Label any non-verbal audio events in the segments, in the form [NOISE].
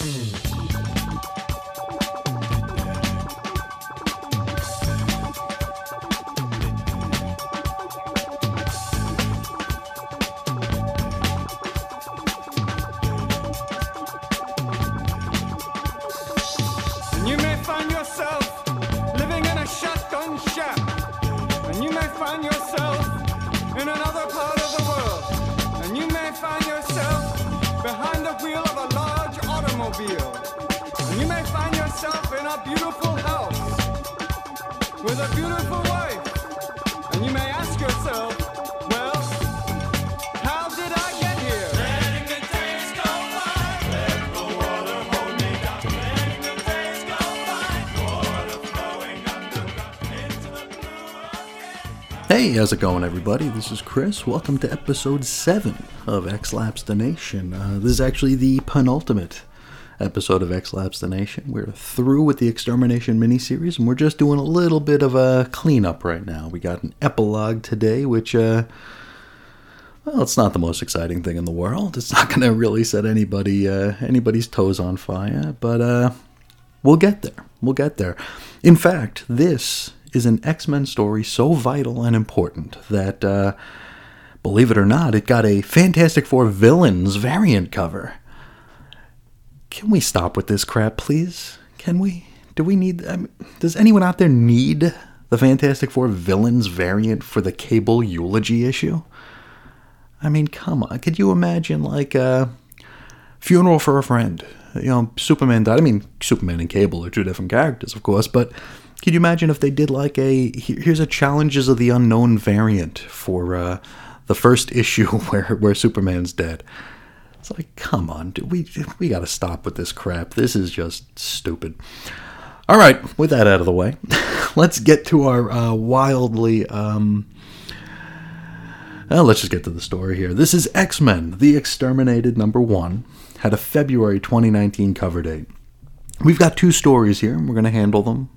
Mm-hmm. Hey, how's it going, everybody? This is Chris. Welcome to episode 7 of X Labs the Nation. Uh, this is actually the penultimate episode of X Labs the Nation. We're through with the Extermination miniseries, and we're just doing a little bit of a cleanup right now. We got an epilogue today, which, uh, well, it's not the most exciting thing in the world. It's not [LAUGHS] going to really set anybody uh, anybody's toes on fire, but uh, we'll get there. We'll get there. In fact, this is an X Men story so vital and important that, uh, believe it or not, it got a Fantastic Four villains variant cover. Can we stop with this crap, please? Can we? Do we need? I mean, does anyone out there need the Fantastic Four villains variant for the Cable eulogy issue? I mean, come on. Could you imagine like a funeral for a friend? You know, Superman died. I mean, Superman and Cable are two different characters, of course, but could you imagine if they did like a here's a Challengers of the Unknown variant for uh, the first [LAUGHS] issue where where Superman's dead? It's like, come on, dude, we we got to stop with this crap. This is just stupid. All right, with that out of the way, [LAUGHS] let's get to our uh, wildly. Um, well, let's just get to the story here. This is X Men: The Exterminated number one. Had a February 2019 cover date. We've got two stories here, and we're going to handle them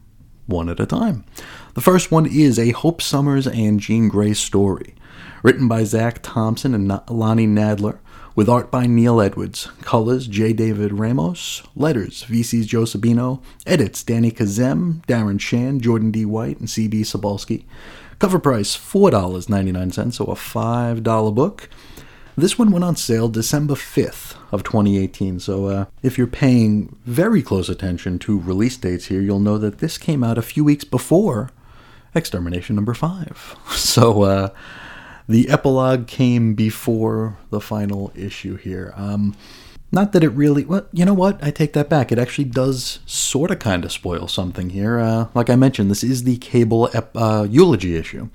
one at a time. The first one is a Hope Summers and Jean Grey story, written by Zach Thompson and Lonnie Nadler, with art by Neil Edwards, colors J. David Ramos, letters VC's Joe Sabino, edits Danny Kazem, Darren Shan, Jordan D. White, and C.B. Cebulski. Cover price $4.99, so a $5 book. This one went on sale December 5th of 2018, so uh, if you're paying very close attention to release dates here, you'll know that this came out a few weeks before Extermination number 5. [LAUGHS] So uh, the epilogue came before the final issue here. Um, not that it really, well, you know what? I take that back. It actually does sort of kind of spoil something here. Uh, like I mentioned, this is the Cable ep- uh, eulogy issue.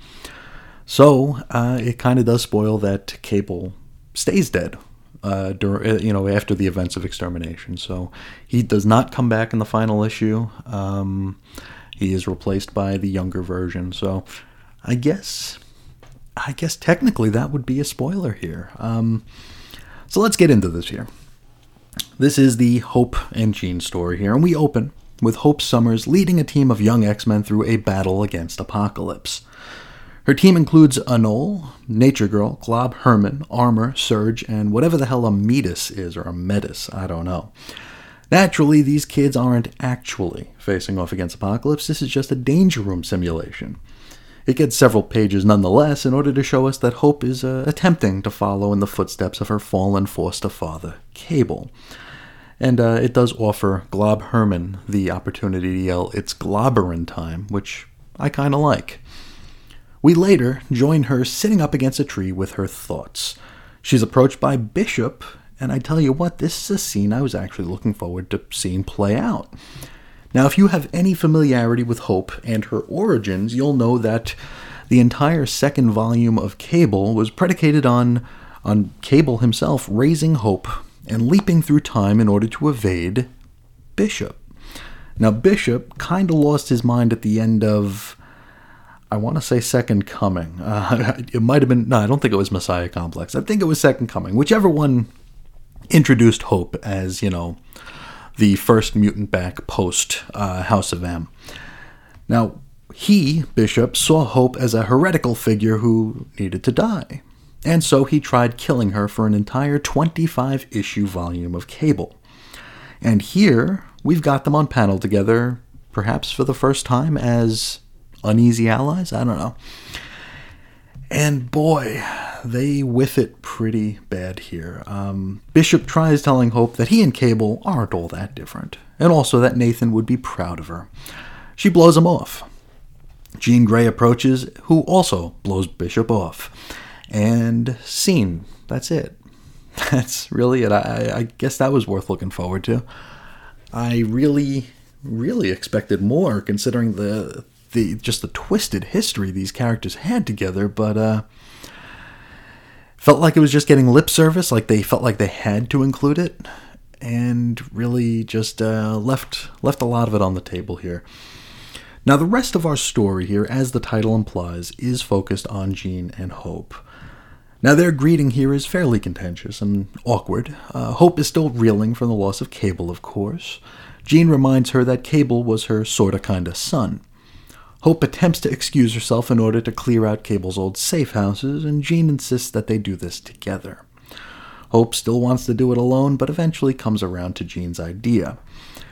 So uh, it kind of does spoil that Cable stays dead, uh, dur- you know, after the events of extermination. So he does not come back in the final issue. Um, he is replaced by the younger version. So I guess, I guess technically that would be a spoiler here. Um, so let's get into this here. This is the Hope and Jean story here, and we open with Hope Summers leading a team of young X Men through a battle against Apocalypse. Her team includes Anole, Nature Girl, Glob Herman, Armor, Surge, and whatever the hell a Metis is, or a Metis, I don't know. Naturally, these kids aren't actually facing off against Apocalypse, this is just a danger room simulation. It gets several pages nonetheless in order to show us that Hope is uh, attempting to follow in the footsteps of her fallen foster father, Cable. And uh, it does offer Glob Herman the opportunity to yell, It's globberin' time, which I kind of like. We later join her sitting up against a tree with her thoughts. She's approached by Bishop, and I tell you what, this is a scene I was actually looking forward to seeing play out. Now, if you have any familiarity with Hope and her origins, you'll know that the entire second volume of Cable was predicated on on Cable himself raising Hope and leaping through time in order to evade Bishop. Now, Bishop kind of lost his mind at the end of I want to say Second Coming. [LAUGHS] Uh, it might have been no, I don't think it was Messiah Complex. I think it was Second Coming. Whichever one introduced Hope as you know the first mutant back post uh, House of M. Now he Bishop saw Hope as a heretical figure who needed to die, and so he tried killing her for an entire 25 issue volume of Cable. And here, we've got them on panel together, perhaps for the first time as uneasy allies? I don't know. And boy, they whiff it pretty bad here. Um, Bishop tries telling Hope that he and Cable aren't all that different, and also that Nathan would be proud of her. She blows him off. Jean Grey approaches, who also blows Bishop off. And scene. That's it. [LAUGHS] That's really it. I, I guess that was worth looking forward to. I really, really expected more, considering the the just the twisted history these characters had together, but uh, felt like it was just getting lip service, like they felt like they had to include it, and really just uh, left left a lot of it on the table here. Now, the rest of our story here, as the title implies, is focused on Jean and Hope. Now, their greeting here is fairly contentious and awkward. Uh, Hope is still reeling from the loss of Cable, of course. Jean reminds her that Cable was her sorta kinda son. Hope attempts to excuse herself in order to clear out Cable's old safe houses, and Jean insists that they do this together. Hope still wants to do it alone, but eventually comes around to Jean's idea.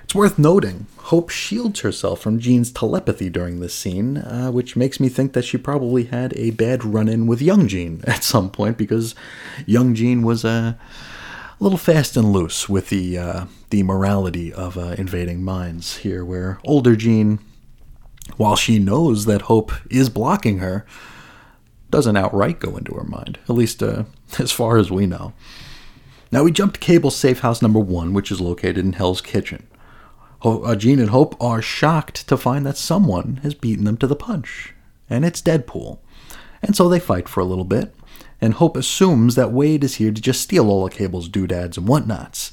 It's worth noting, Hope shields herself from Jean's telepathy during this scene, uh, which makes me think that she probably had a bad run in with young Jean [LAUGHS] at some point, because young Jean was uh, a little fast and loose with the, uh, the morality of uh, invading minds here, where older Jean while she knows that Hope is blocking her, doesn't outright go into her mind, at least uh, [LAUGHS] as far as we know. Now we jump to Cable's safe house number one, which is located in Hell's Kitchen. Ho- uh, Jean and Hope are shocked to find that someone has beaten them to the punch, and it's Deadpool. And so they fight for a little bit, and Hope assumes that Wade is here to just steal all of Cable's doodads and whatnots.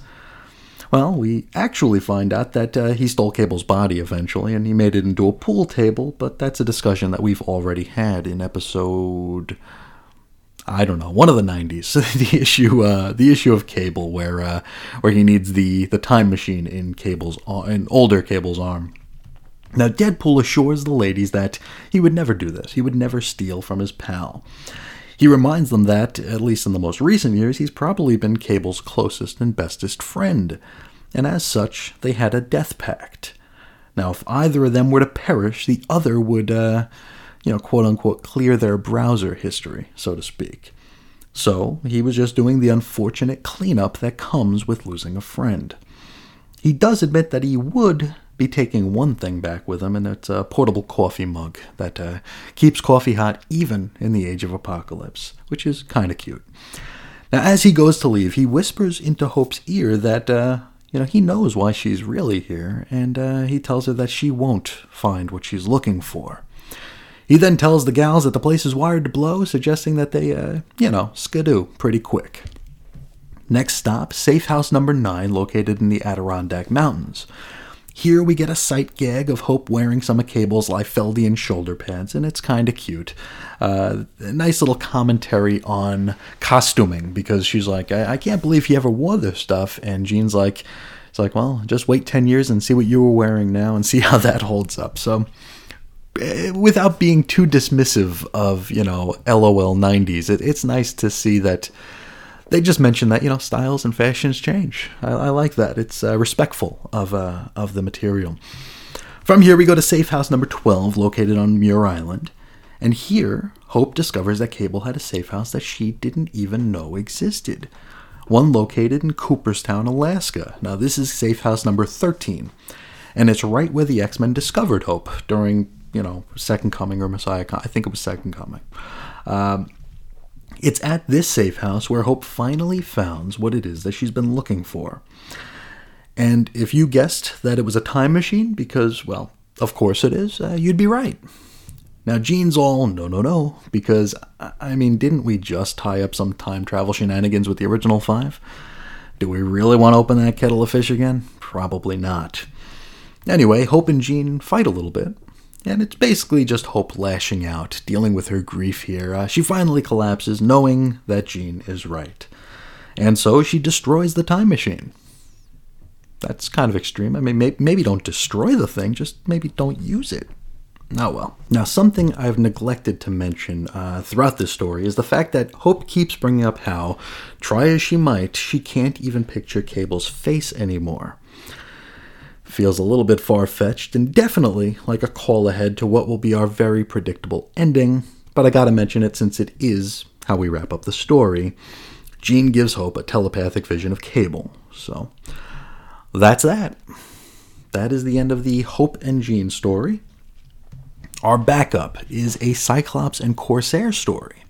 Well, we actually find out that uh, he stole Cable's body eventually, and he made it into a pool table, but that's a discussion that we've already had in episode. I don't know, one of the '90s. [LAUGHS] the issue, uh, the issue of Cable, where uh, where he needs the the time machine in Cable's in older Cable's arm. Now, Deadpool assures the ladies that he would never do this. He would never steal from his pal. He reminds them that, at least in the most recent years, he's probably been Cable's closest and bestest friend, and as such, they had a death pact. Now, if either of them were to perish, the other would, uh, you know, quote unquote, clear their browser history, so to speak. So, he was just doing the unfortunate cleanup that comes with losing a friend. He does admit that he would be taking one thing back with him, and it's a portable coffee mug that uh, keeps coffee hot even in the age of apocalypse, which is kind of cute. Now, as he goes to leave, he whispers into Hope's ear that, uh, you know, he knows why she's really here, and uh, he tells her that she won't find what she's looking for. He then tells the gals that the place is wired to blow, suggesting that they, uh, you know, skidoo pretty quick. Next stop, safe house number 9, located in the Adirondack Mountains. Here we get a sight gag of Hope wearing some of Cable's Liefeldian shoulder pads, and it's kind of cute. Uh, a nice little commentary on costuming because she's like, I-, I can't believe he ever wore this stuff, and Jean's like, it's like, well, just wait 10 years and see what you were wearing now and [LAUGHS] see how that holds up. So, eh, without being too dismissive of, you know, LOL 90s, it, it's nice to see that they just mentioned that you know styles and fashions change. I, I like that. It's uh, respectful of uh, of the material. From here, we go to safe house number twelve, located on Muir Island, and here Hope discovers that Cable had a safe house that she didn't even know existed. One located in Cooperstown, Alaska. Now, this is safe house number 13, and it's right where the X Men discovered Hope during, you know, Second Coming or Messiah. I think it was Second Coming. Um, it's at this safe house where Hope finally founds what it is that she's been looking for. And if you guessed that it was a time machine, because, well, of course it is, uh, you'd be right. Now, Jean's all, no, no, no, because, I mean, didn't we just tie up some time travel shenanigans with the original five? Do we really want to open that kettle of fish again? Probably not. Anyway, Hope and Jean fight a little bit, and it's basically just Hope lashing out, dealing with her grief here. Uh, she finally collapses, knowing that Jean is right. And so she destroys the time machine. That's kind of extreme. I mean, may- maybe don't destroy the thing, just maybe don't use it. Oh well. Now, something I've neglected to mention uh, throughout this story is the fact that Hope keeps bringing up how, try as she might, she can't even picture Cable's face anymore. Feels a little bit far fetched and definitely like a call ahead to what will be our very predictable ending, but I gotta mention it since it is how we wrap up the story. Jean gives Hope a telepathic vision of Cable. So that's that. That is the end of the Hope and Jean story. Our backup is a Cyclops and Corsair story,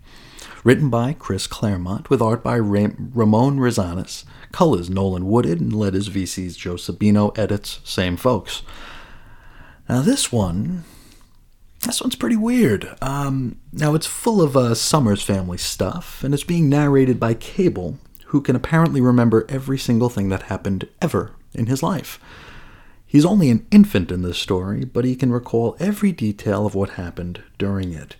written by Chris Claremont with art by Ramon Rosanas Colors Nolan Woodard and letters VC's Joe Sabino edits, same folks. Now this one, this one's pretty weird. Um, now it's full of uh, Summers family stuff, and it's being narrated by Cable, who can apparently remember every single thing that happened ever in his life. He's only an infant in this story, but he can recall every detail of what happened during it.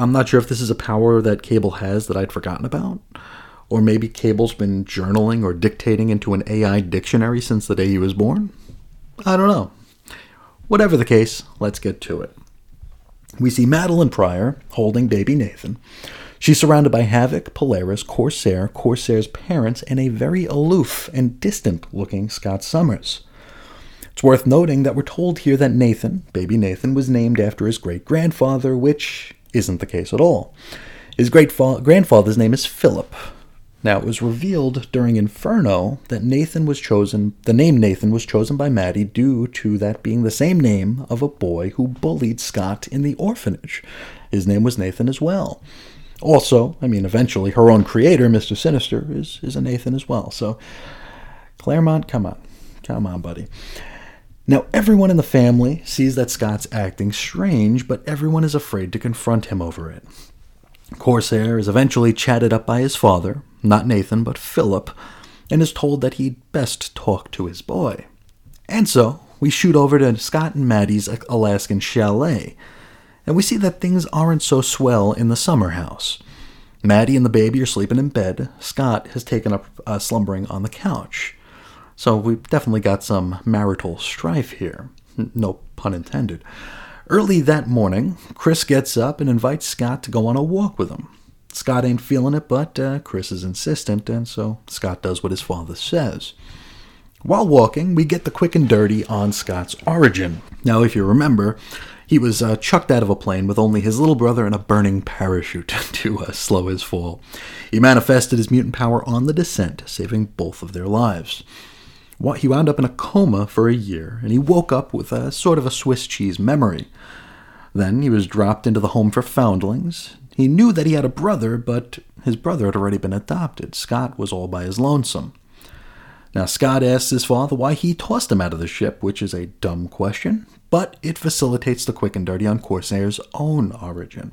I'm not sure if this is a power that Cable has that I'd forgotten about, or maybe Cable's been journaling or dictating into an AI dictionary since the day he was born? I don't know. Whatever the case, let's get to it. We see Madelyne Pryor holding baby Nathan. She's surrounded by Havoc, Polaris, Corsair, Corsair's parents, and a very aloof and distant looking Scott Summers. It's worth noting that we're told here that Nathan, baby Nathan, was named after his great grandfather, which isn't the case at all. His great grandfather's name is Philip, now, it was revealed during Inferno that Nathan was chosen, the name Nathan was chosen by Maddie due to that being the same name of a boy who bullied Scott in the orphanage. His name was Nathan as well. Also, I mean, eventually her own creator, Mr. Sinister, is, is a Nathan as well. So, Claremont, come on. Come on, buddy. Now, everyone in the family sees that Scott's acting strange, but everyone is afraid to confront him over it. Corsair is eventually chatted up by his father, not Nathan, but Philip, and is told that he'd best talk to his boy. And so, we shoot over to Scott and Maddie's Alaskan chalet, and we see that things aren't so swell in the summer house. Maddie and the baby are sleeping in bed. Scott has taken up uh, slumbering on the couch. So we've definitely got some marital strife here. No pun intended. Early that morning, Chris gets up and invites Scott to go on a walk with him. Scott ain't feeling it, but uh, Chris is insistent, and so Scott does what his father says. While walking, we get the quick and dirty on Scott's origin. Now, if you remember, he was uh, chucked out of a plane with only his little brother and a burning parachute [LAUGHS] to uh, slow his fall. He manifested his mutant power on the descent, saving both of their lives. He wound up in a coma for a year, and he woke up with a sort of a Swiss cheese memory. Then he was dropped into the home for foundlings. He knew that he had a brother, but his brother had already been adopted. Scott was all by his lonesome. Now, Scott asks his father why he tossed him out of the ship, which is a dumb question, but it facilitates the quick and dirty on Corsair's own origin.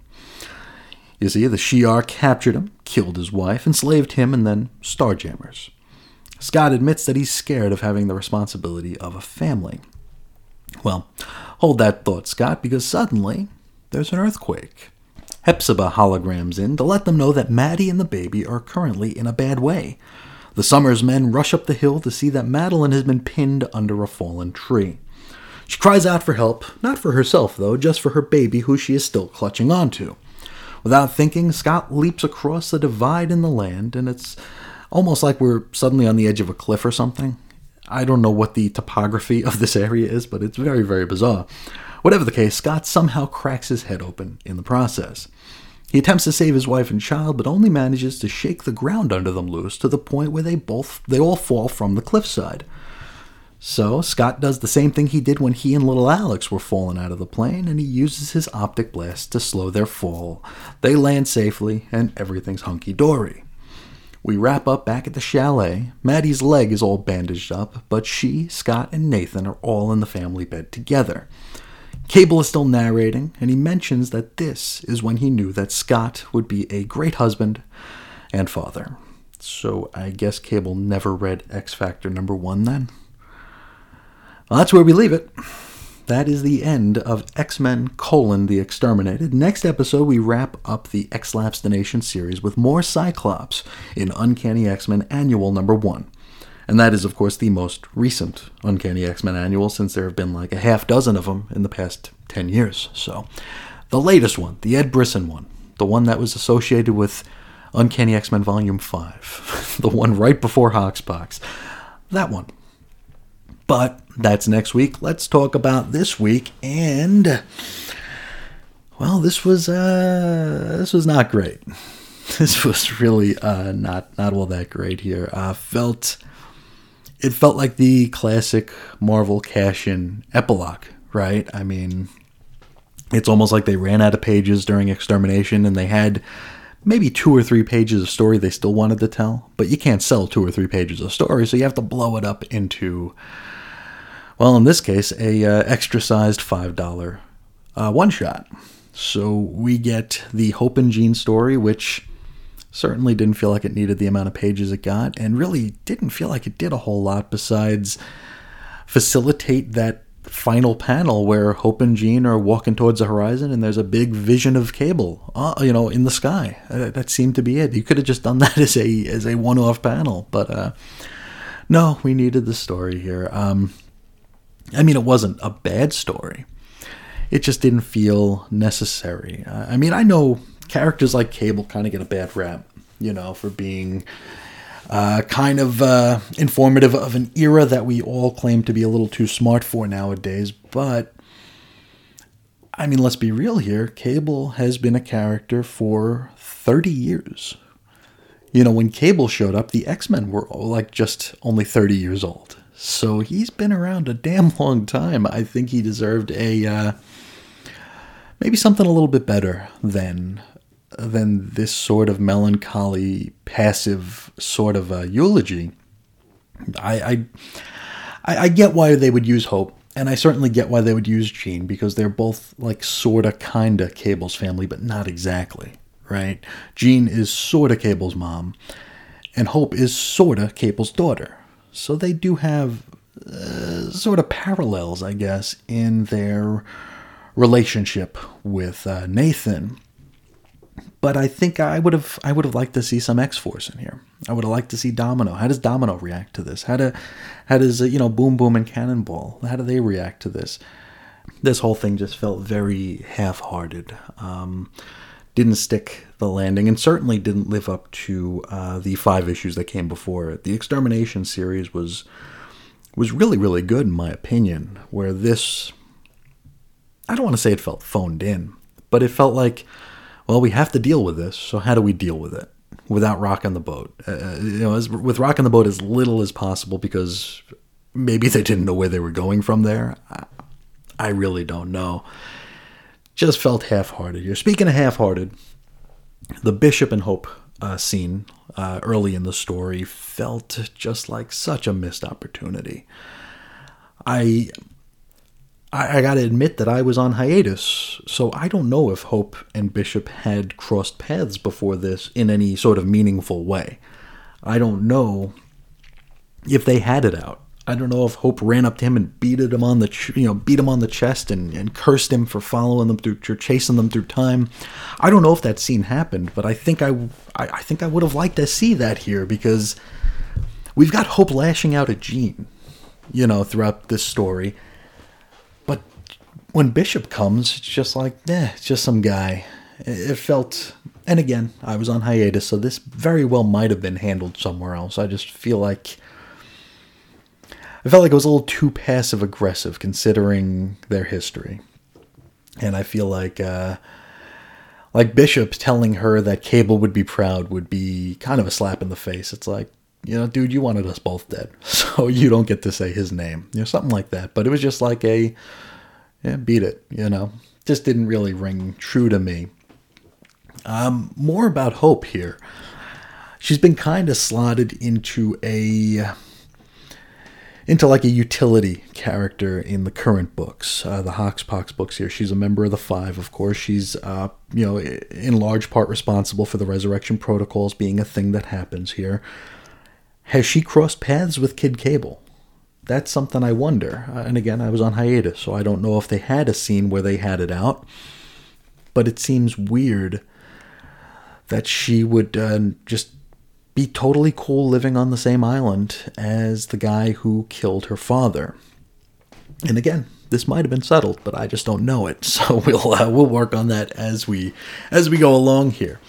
You see, the Shi'ar captured him, killed his wife, enslaved him, and then Starjammers. Scott admits that he's scared of having the responsibility of a family. Well, hold that thought, Scott, because suddenly there's an earthquake. Hepzibah holograms in to let them know that Maddie and the baby are currently in a bad way. The Summers men rush up the hill to see that Madelyne has been pinned under a fallen tree. She cries out for help, not for herself, though, just for her baby, who she is still clutching onto. Without thinking, Scott leaps across the divide in the land, and it's almost like we're suddenly on the edge of a cliff or something. I don't know what the topography of this area is, but it's very, very bizarre. Whatever the case, Scott somehow cracks his head open in the process. He attempts to save his wife and child, but only manages to shake the ground under them loose to the point where they both they all fall from the cliffside. So Scott does the same thing he did when he and little Alex were falling out of the plane, and he uses his optic blast to slow their fall. They land safely, and everything's hunky dory. We wrap up back at the chalet. Maddie's leg is all bandaged up, but she, Scott, and Nathan are all in the family bed together. Cable is still narrating, and he mentions that this is when he knew that Scott would be a great husband and father. So I guess Cable never read X Factor number one then? Well, that's where we leave it that is the end of X Men colon the Exterminated. Next episode, we wrap up the X Nation series with more Cyclops in Uncanny X Men Annual number one. And that is, of course, the most recent Uncanny X Men Annual since there have been like a half dozen of them in the past 10 years. So, the latest one, the Ed Brisson one, the one that was associated with Uncanny X Men Volume 5, [LAUGHS] the one right before Hoxpox, that one But that's next week. Let's talk about this week and well, this was uh this was not great. [LAUGHS] This was really uh not not all that great here. Uh felt it felt like the classic Marvel cash-in epilogue, right? I mean, it's almost like they ran out of pages during extermination and they had maybe two or three pages of story they still wanted to tell, but you can't sell two or three pages of story, so you have to blow it up into, well, in this case, a uh, extra sized five dollar uh, one shot. So we get the Hope and Jean story, which certainly didn't feel like it needed the amount of pages it got, and really didn't feel like it did a whole lot besides facilitate that final panel where Hope and Jean are walking towards the horizon and there's a big vision of Cable, uh, you know, in the sky. Uh, that seemed to be it. You could have just done [LAUGHS] that as a as a one-off panel, but uh, no, we needed the story here. Um, I mean, it wasn't a bad story. It just didn't feel necessary. I mean, I know characters like Cable kind of get a bad rap, you know, for being uh, kind of uh, informative of an era that we all claim to be a little too smart for nowadays. But, I mean, let's be real here. Cable has been a character for 30 years. You know, when Cable showed up, the X Men were like just only 30 years old. So he's been around a damn [LAUGHS] long time. I think he deserved a. Uh, maybe something a little bit better than than this sort of melancholy, passive sort of uh, eulogy. I, I, I get why they would use Hope, and I certainly get why they would use Jean because they're both like sorta, kinda Cable's family, but not exactly, right? Jean is sorta Cable's mom, and Hope is sorta Cable's daughter. So they do have uh, sort of parallels, I guess, in their relationship with uh, Nathan but I think I would have I would have liked to see some X Force in here. I would have liked to see Domino. How does Domino react to this? How do how does you know Boom Boom and Cannonball? How do they react to this? This whole thing just felt very half-hearted. Um, didn't stick the landing, and certainly didn't live up to uh, the five issues that came before it. The Extermination series was was really really good in my opinion. Where this, I don't want to say it felt phoned in, but it felt like well, we have to deal with this. So how do we deal with it without rocking the boat? Uh, uh, you know, as, with rocking the boat as little as possible because maybe they didn't know where they were going from there. I, I really don't know. Just felt half-hearted You're Speaking of half-hearted, the Bishop and Hope uh, scene uh, early in the story felt just like such a missed opportunity. I I, I got to admit that I was on hiatus, so I don't know if Hope and Bishop had crossed paths before this in any sort of meaningful way. I don't know if they had it out. I don't know if Hope ran up to him and beat him on the ch- you know beat him on the chest and, and cursed him for following them through chasing them through time. I don't know if that scene happened, but I think I I, I think I would have liked to see that here because we've got Hope lashing out at Jean, you know, throughout this story But when Bishop comes, it's just like, eh, it's just some guy. It felt, and again, I was on hiatus, so this very well might have been handled somewhere else. I just feel like I felt like it was a little too passive aggressive considering their history, and I feel like. Uh, like Bishop telling her that Cable would be proud would be kind of a slap in the face. It's like, you know, dude, you wanted us both dead, [LAUGHS] so you don't get to say his name, you know, something like that. But it was just like a, yeah, beat it, you know. Just didn't really ring true to me. Um, more about Hope here. She's been kind of slotted into a into like a utility character in the current books, uh, the Hoxpox books here. She's a member of the Five, of course. She's, uh, you know, in large part responsible for the resurrection protocols being a thing that happens here. Has she crossed paths with Kid Cable? that's something I wonder. Uh, and again, I was on hiatus, so I don't know if they had a scene where they had it out. But it seems weird that she would uh, just be totally cool living on the same island as the guy who killed her father. And again, this might have been settled, but I just don't know it. [LAUGHS] So we'll uh, we'll work on that as we as we go along here.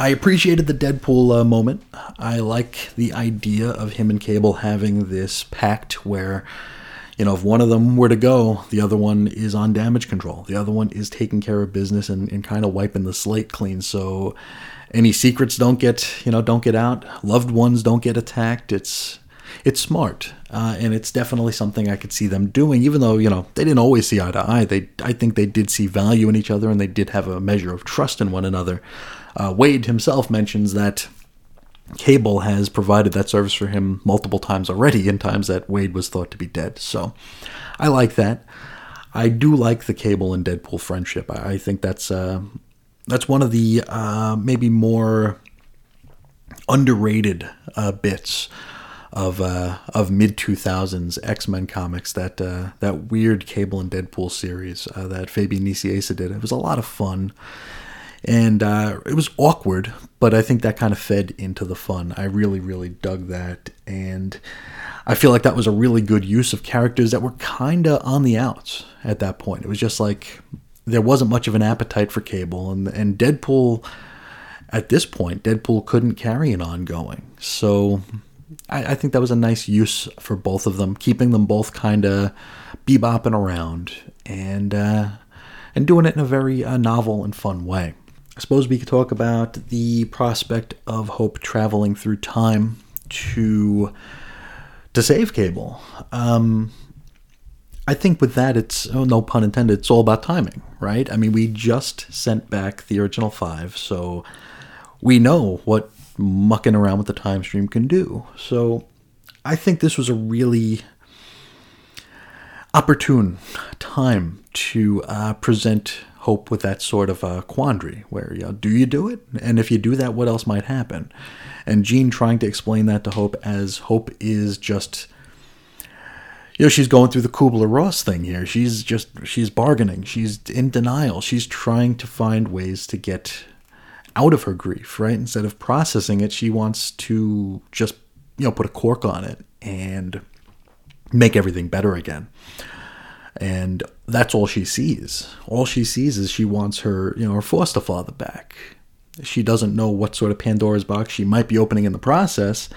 I appreciated the Deadpool uh, moment. I like the idea of him and Cable having this pact where, you know, if one of them were to go, the other one is on damage control. The other one is taking care of business and, and kind of wiping the slate clean. So any secrets don't get, you know, don't get out. Loved ones don't get attacked. It's it's smart, uh, and it's definitely something I could see them doing. Even though you know they didn't always see eye to eye, they I think they did see value in each other, and they did have a measure of trust in one another. Uh, Wade himself mentions that Cable has provided that service for him multiple times already, in times that Wade was thought to be dead. So I like that. I do like the Cable and Deadpool friendship. I, I think that's uh, that's one of the uh, maybe more underrated uh, bits of uh, of mid two thousands X Men comics. That uh, that weird Cable and Deadpool series uh, that Fabian Nicieza did. It was a lot of fun, and uh, it was awkward, but I think that kind of fed into the fun. I really really dug that, and I feel like that was a really good use of characters that were kind of on the outs at that point. It was just like there wasn't much of an appetite for Cable, and and Deadpool. At this point, Deadpool couldn't carry an ongoing, so I, I, think that was a nice use for both of them, keeping them both kind of bebopping around and uh, and doing it in a very uh, novel and fun way. I suppose we could talk about the prospect of Hope traveling through time to to save Cable. Um, I think with that, it's oh, no pun intended. It's all about timing, right? I mean, we just sent back the original five, so we know what mucking around with the time stream can do. So I think this was a really opportune time to uh, present Hope with that sort of a quandary where, you know, do you do it? And if you do that, what else might happen? And Jean trying to explain that to Hope as Hope is just you know she's going through the Kubler Ross thing here. She's just she's bargaining. She's in denial. She's trying to find ways to get out of her grief, right? Instead of processing it, she wants to just, you know, put a cork on it and make everything better again. And that's all she sees. All she sees is she wants her, you know, her foster father back. She doesn't know what sort of Pandora's box she might be opening in the process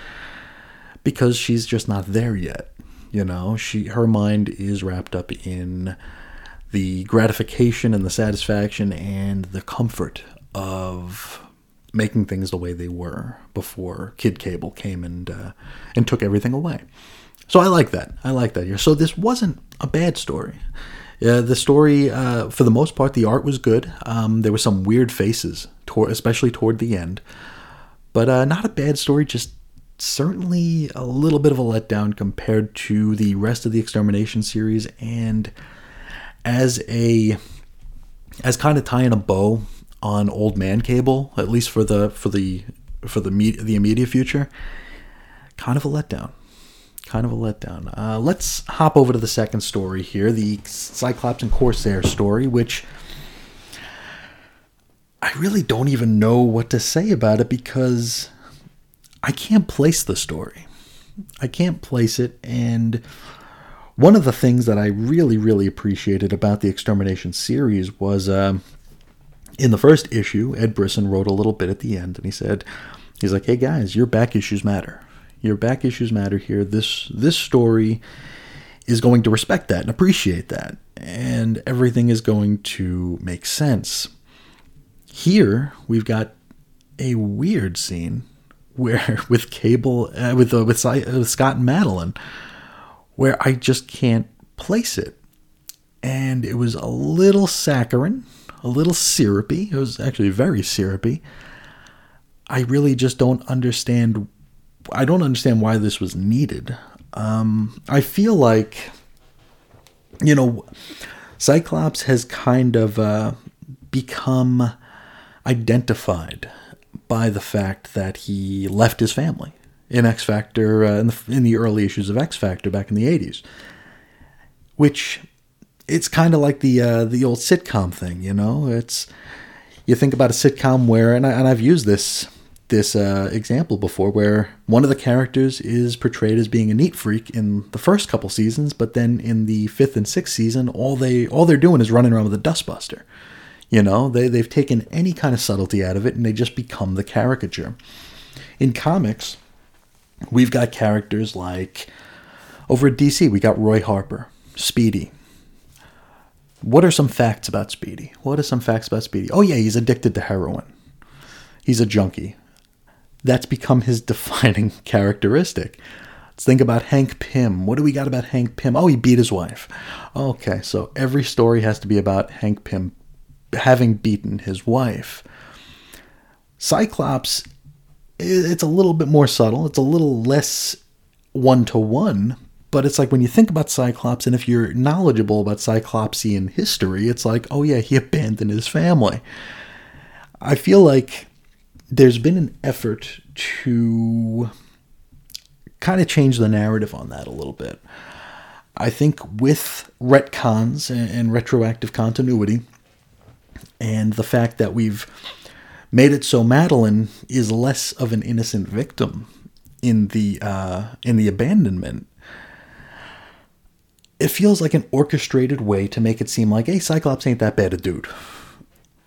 because she's just not there yet. You know, she her mind is wrapped up in the gratification and the satisfaction and the comfort of making things the way they were before Kid Cable came and uh, and took everything away. So I like that. I like that here. So this wasn't a bad story. The story, uh, for the most part, the art was good. Um, there were some weird faces, especially toward the end, but uh, not a bad story. Just certainly a little bit of a letdown compared to the rest of the Extermination series, and as a as kind of tying a bow on Old Man Cable, at least for the for the for the me- the immediate future. Kind of a letdown. Kind of a letdown. Uh, let's hop over to the second story here, the Cyclops and Corsair story, which I really don't even know what to say about it because I can't place the story. I can't place it, and one of the things that I really, really appreciated about the Extermination series was. Uh, in the first issue, Ed Brisson wrote a little bit at the end, and he said, "He's like, hey guys, your back issues matter. Your back issues matter here. This this story is going to respect that and appreciate that, and everything is going to make sense." Here we've got a weird scene where [LAUGHS] with Cable uh, with uh, with, uh, with Scott and Madelyne, where I just can't place it, and it was a little saccharine a little syrupy. It was actually very syrupy. I really just don't understand. I don't understand why this was needed. Um, I feel like, you know, Cyclops has kind of uh, become identified by the fact that he left his family in X Factor uh, in, the, in the early issues of X Factor back in the 80s, which it's kind of like the uh, the old sitcom thing, you know. It's you think about a sitcom where, and, I, and I've used this this uh, example before, where one of the characters is portrayed as being a neat freak in the first couple seasons, but then in the fifth and sixth season, all they all they're doing is running around with a dustbuster. You know, they, they've taken any kind of subtlety out of it and they just become the caricature. In comics, we've got characters like over at DC, we got Roy Harper, Speedy. What are some facts about Speedy? What are some facts about Speedy? Oh, yeah, he's addicted to heroin. He's a junkie. That's become his [LAUGHS] defining characteristic. Let's think about Hank Pym. What do we got about Hank Pym? Oh, he beat his wife. Okay, so every story has to be about Hank Pym having beaten his wife. Cyclops, it's a little bit more subtle. It's a little less one to one, but it's like when you think about Cyclops, and if you're knowledgeable about Cyclopsian history, it's like, oh yeah, he abandoned his family. I feel like there's been an effort to kind of change the narrative on that a little bit. I think with retcons and, retroactive continuity, and the fact that we've made it so Madelyne is less of an innocent victim in the uh, in the abandonment. It feels like an orchestrated way to make it seem like, hey, Cyclops ain't that bad a dude.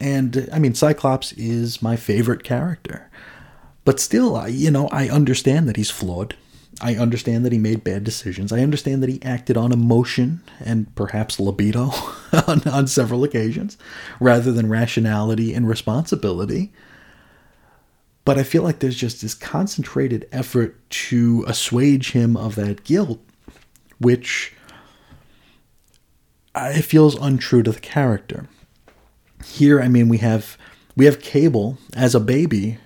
And I mean, Cyclops is my favorite character. But still, I, you know, I understand that he's flawed. I understand that he made bad decisions. I understand that he acted on emotion and perhaps libido [LAUGHS] on, on several occasions rather than rationality and responsibility. But I feel like there's just this concentrated effort to assuage him of that guilt, which it feels untrue to the character. Here, I mean, we have we have Cable as a baby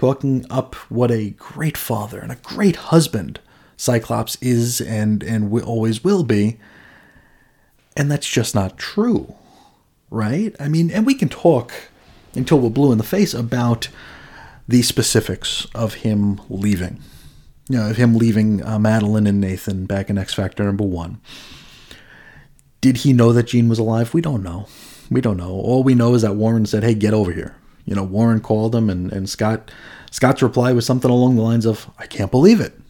talking up what a great father and a great husband Cyclops is and and always will be. And that's just not true, right? I mean, and we can talk until we're blue in the face about the specifics of him leaving. You know, of him leaving uh, Madelyne and Nathan back in X Factor number one. Did he know that Jean was alive? We don't know. We don't know. All we know is that Warren said, "Hey, get over here." You know, Warren called him, and and Scott Scott's reply was something along the lines of, "I can't believe it."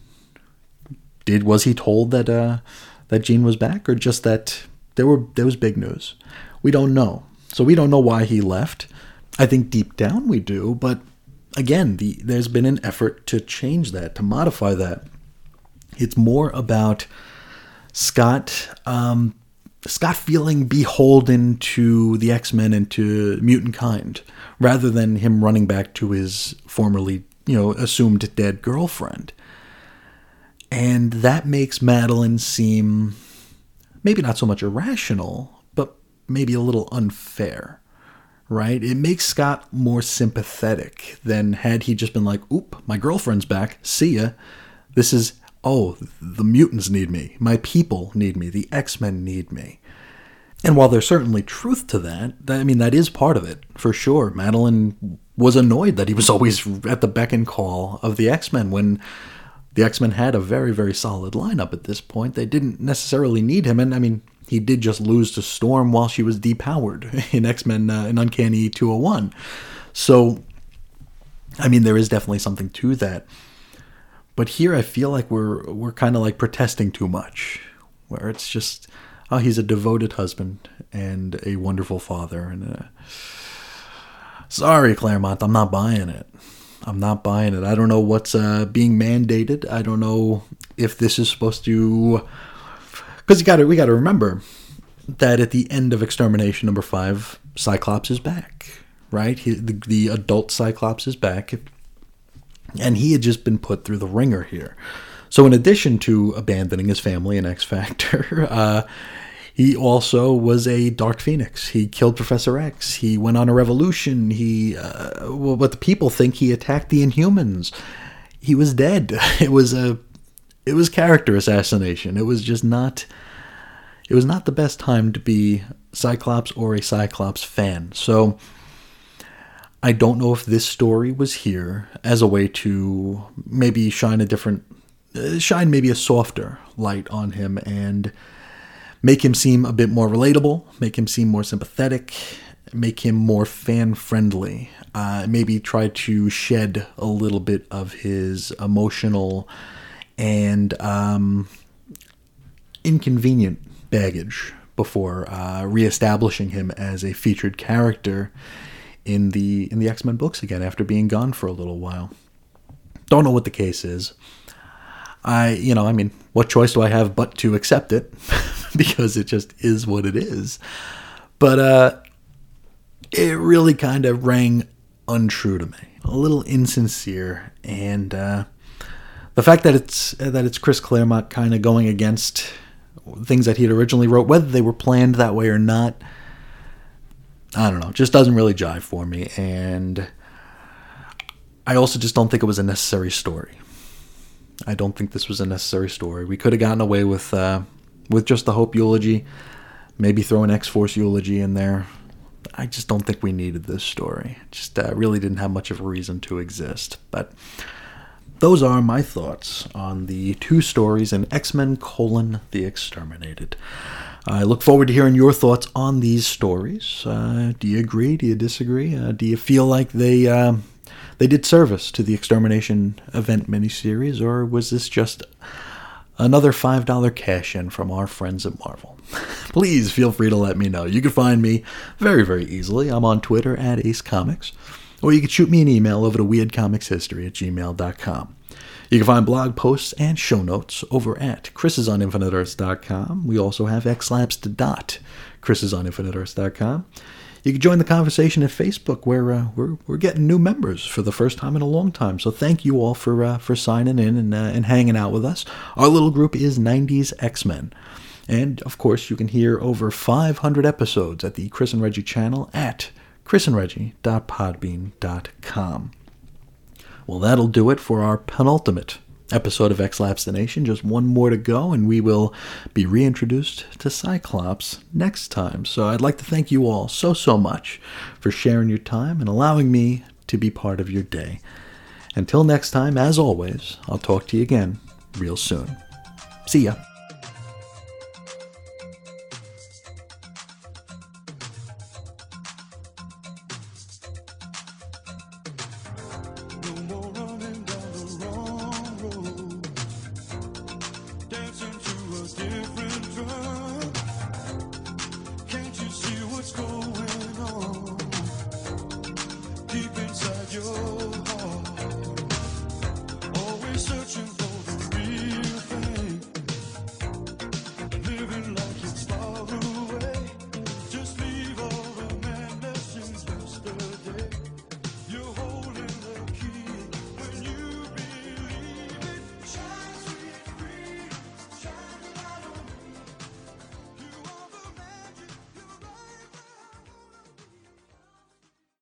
Did was he told that uh, that Jean was back, or just that there were there was big news? We don't know. So we don't know why he left. I think deep down we do, but again, the, there's been an effort to change that, to modify that. It's more about Scott um, Scott feeling beholden to the X Men and to mutant kind, rather than him running back to his formerly, you know, assumed dead girlfriend. And that makes Madelyne seem maybe not so much irrational, but maybe a little unfair, right? It makes Scott more sympathetic than had he just been like, oop, my girlfriend's back, see ya. This is oh, the mutants need me, my people need me, the X Men need me. And while there's certainly truth to that, I mean, that is part of it, for sure. Madelyne was annoyed that he was always at the beck and call of the X Men when the X Men had a very, very solid lineup at this point. They didn't necessarily need him. And I mean, he did just lose to Storm while she was depowered [LAUGHS] in X Men uh, in Uncanny 201. So, I mean, there is definitely something to that. But here I feel like we're we're kind of like protesting too much, where it's just oh he's a devoted husband and a wonderful father and uh, sorry Claremont, I'm not buying it. I'm not buying it. I don't know what's uh, being mandated. I don't know if this is supposed to because you got to we got to remember that at the end of Extermination number five, Cyclops is back, right? He, the, the adult Cyclops is back and he had just been put through the ringer here. So, in addition to abandoning his family in X Factor, [LAUGHS] uh, he also was a Dark Phoenix. He killed Professor X. He went on a revolution. He, uh, well, what the people think, he attacked the Inhumans. He was dead. [LAUGHS] It was a, it was character assassination. It was just not. It was not the best time to be Cyclops or a Cyclops fan. So I don't know if this story was here as a way to maybe shine a different, uh, shine maybe a softer light on him and make him seem a bit more relatable, make him seem more sympathetic, make him more fan friendly. Uh, maybe try to shed a little bit of his emotional and um, inconvenient baggage before uh, reestablishing him as a featured character in the in the X Men books again after being gone for a little while. Don't know what the case is. I, you know, I mean, what choice do I have but to accept it [LAUGHS] because it just is what it is. But uh, it really kind of rang untrue to me, a little insincere, and uh, the fact that it's that it's Chris Claremont kind of going against things that he had originally wrote, whether they were planned that way or not. I don't know, just doesn't really jive for me, and I also just don't think it was a necessary story. I don't think this was a necessary story. We could have gotten away with uh, with just the Hope eulogy, maybe throw an X Force eulogy in there. I just don't think we needed this story. Just uh, really didn't have much of a reason to exist. But those are my thoughts on the two stories in X Men: colon The Exterminated. I look forward to hearing your thoughts on these stories. Uh, do you agree? Do you disagree? Uh, do you feel like they um, they did service to the Extermination event miniseries, or was this just another $5 cash in from our friends at Marvel? [LAUGHS] Please feel free to let me know. You can find me very, very easily. I'm on Twitter at Ace Comics, or you can shoot me an email over to weirdcomicshistory at gmail.com. You can find blog posts and show notes over at chrisisoninfiniteearths.com. We also have xlabs.chrisisoninfiniteearths.com. You can join the conversation at Facebook, where uh, we're we're getting new members for the first time in a long time. So thank you all for uh, for signing in and uh, and hanging out with us. Our little group is 90s X Men. And of course, you can hear over 500 episodes at the Chris and Reggie channel at chrisandreggie.podbean.com. Well, that'll do it for our penultimate episode of X Lapse the Nation. Just one more to go, and we will be reintroduced to Cyclops next time. So I'd like to thank you all so, so much for sharing your time and allowing me to be part of your day. Until next time, as always, I'll talk to you again real soon. See ya.